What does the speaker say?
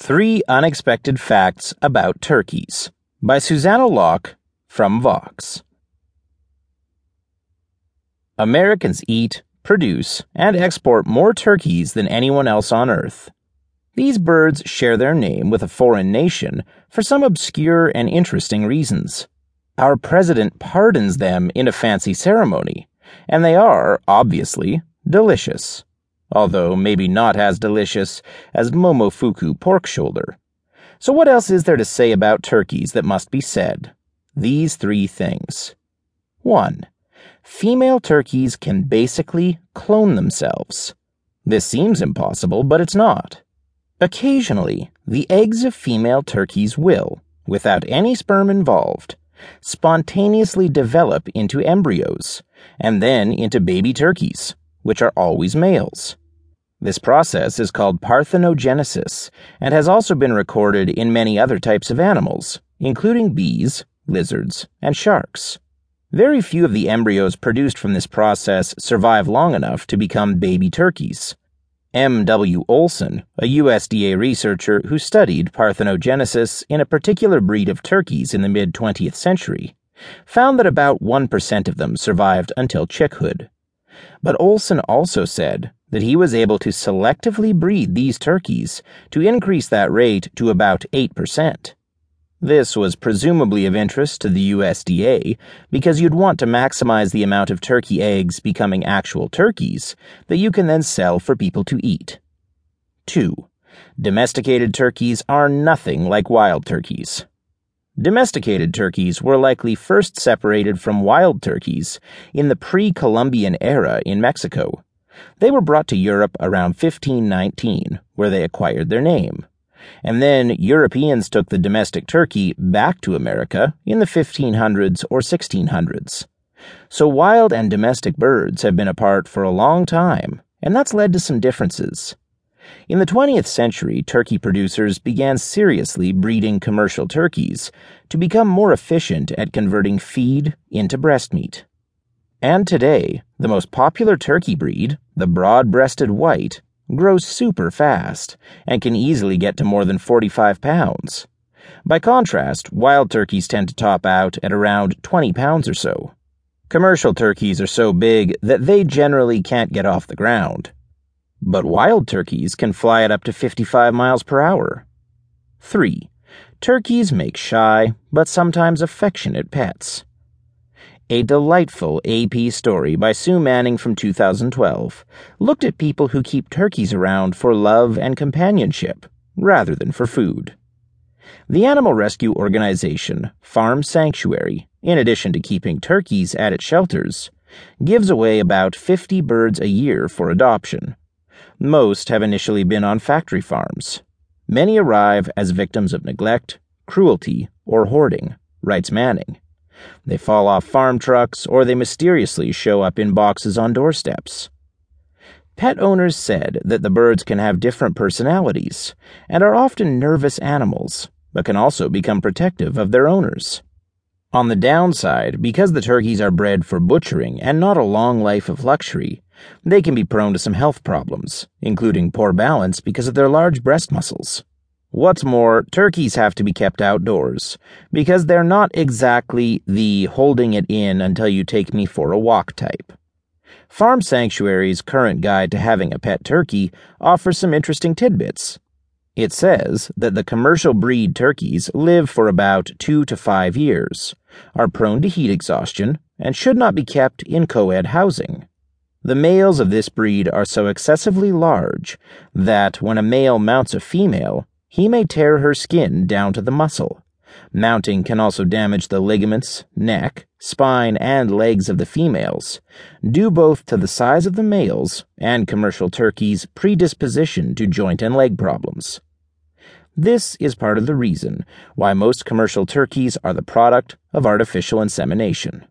Three Unexpected Facts About Turkeys by Susannah Locke from Vox. Americans eat, produce, and export more turkeys than anyone else on Earth. These birds share their name with a foreign nation for some obscure and interesting reasons. Our president pardons them in a fancy ceremony, and they are, obviously, delicious although maybe not as delicious as Momofuku pork shoulder. So, what else is there to say about turkeys that must be said? These three things. 1. Female turkeys can basically clone themselves. This seems impossible, but it's not. Occasionally, the eggs of female turkeys will, without any sperm involved, spontaneously develop into embryos, and then into baby turkeys, which are always males. This process is called parthenogenesis and has also been recorded in many other types of animals, including bees, lizards, and sharks. Very few of the embryos produced from this process survive long enough to become baby turkeys. M. W. Olson, a USDA researcher who studied parthenogenesis in a particular breed of turkeys in the mid 20th century, found that about 1% of them survived until chickhood. But Olson also said that he was able to selectively breed these turkeys to increase that rate to about 8%. This was presumably of interest to the USDA because you'd want to maximize the amount of turkey eggs becoming actual turkeys that you can then sell for people to eat. 2. Domesticated turkeys are nothing like wild turkeys. Domesticated turkeys were likely first separated from wild turkeys in the pre Columbian era in Mexico they were brought to Europe around 1519, where they acquired their name. And then Europeans took the domestic turkey back to America in the 1500s or 1600s. So wild and domestic birds have been apart for a long time, and that's led to some differences. In the 20th century, turkey producers began seriously breeding commercial turkeys to become more efficient at converting feed into breast meat. And today, the most popular turkey breed, the broad breasted white, grows super fast and can easily get to more than 45 pounds. By contrast, wild turkeys tend to top out at around 20 pounds or so. Commercial turkeys are so big that they generally can't get off the ground. But wild turkeys can fly at up to 55 miles per hour. 3. Turkeys make shy, but sometimes affectionate pets. A delightful AP story by Sue Manning from 2012 looked at people who keep turkeys around for love and companionship rather than for food. The animal rescue organization, Farm Sanctuary, in addition to keeping turkeys at its shelters, gives away about 50 birds a year for adoption. Most have initially been on factory farms. Many arrive as victims of neglect, cruelty, or hoarding, writes Manning. They fall off farm trucks or they mysteriously show up in boxes on doorsteps. Pet owners said that the birds can have different personalities and are often nervous animals, but can also become protective of their owners. On the downside, because the turkeys are bred for butchering and not a long life of luxury, they can be prone to some health problems, including poor balance because of their large breast muscles. What's more, turkeys have to be kept outdoors, because they're not exactly the holding it in until you take me for a walk type. Farm Sanctuary's current guide to having a pet turkey offers some interesting tidbits. It says that the commercial breed turkeys live for about two to five years, are prone to heat exhaustion, and should not be kept in co ed housing. The males of this breed are so excessively large that when a male mounts a female, he may tear her skin down to the muscle. Mounting can also damage the ligaments, neck, spine, and legs of the females, due both to the size of the males and commercial turkeys' predisposition to joint and leg problems. This is part of the reason why most commercial turkeys are the product of artificial insemination.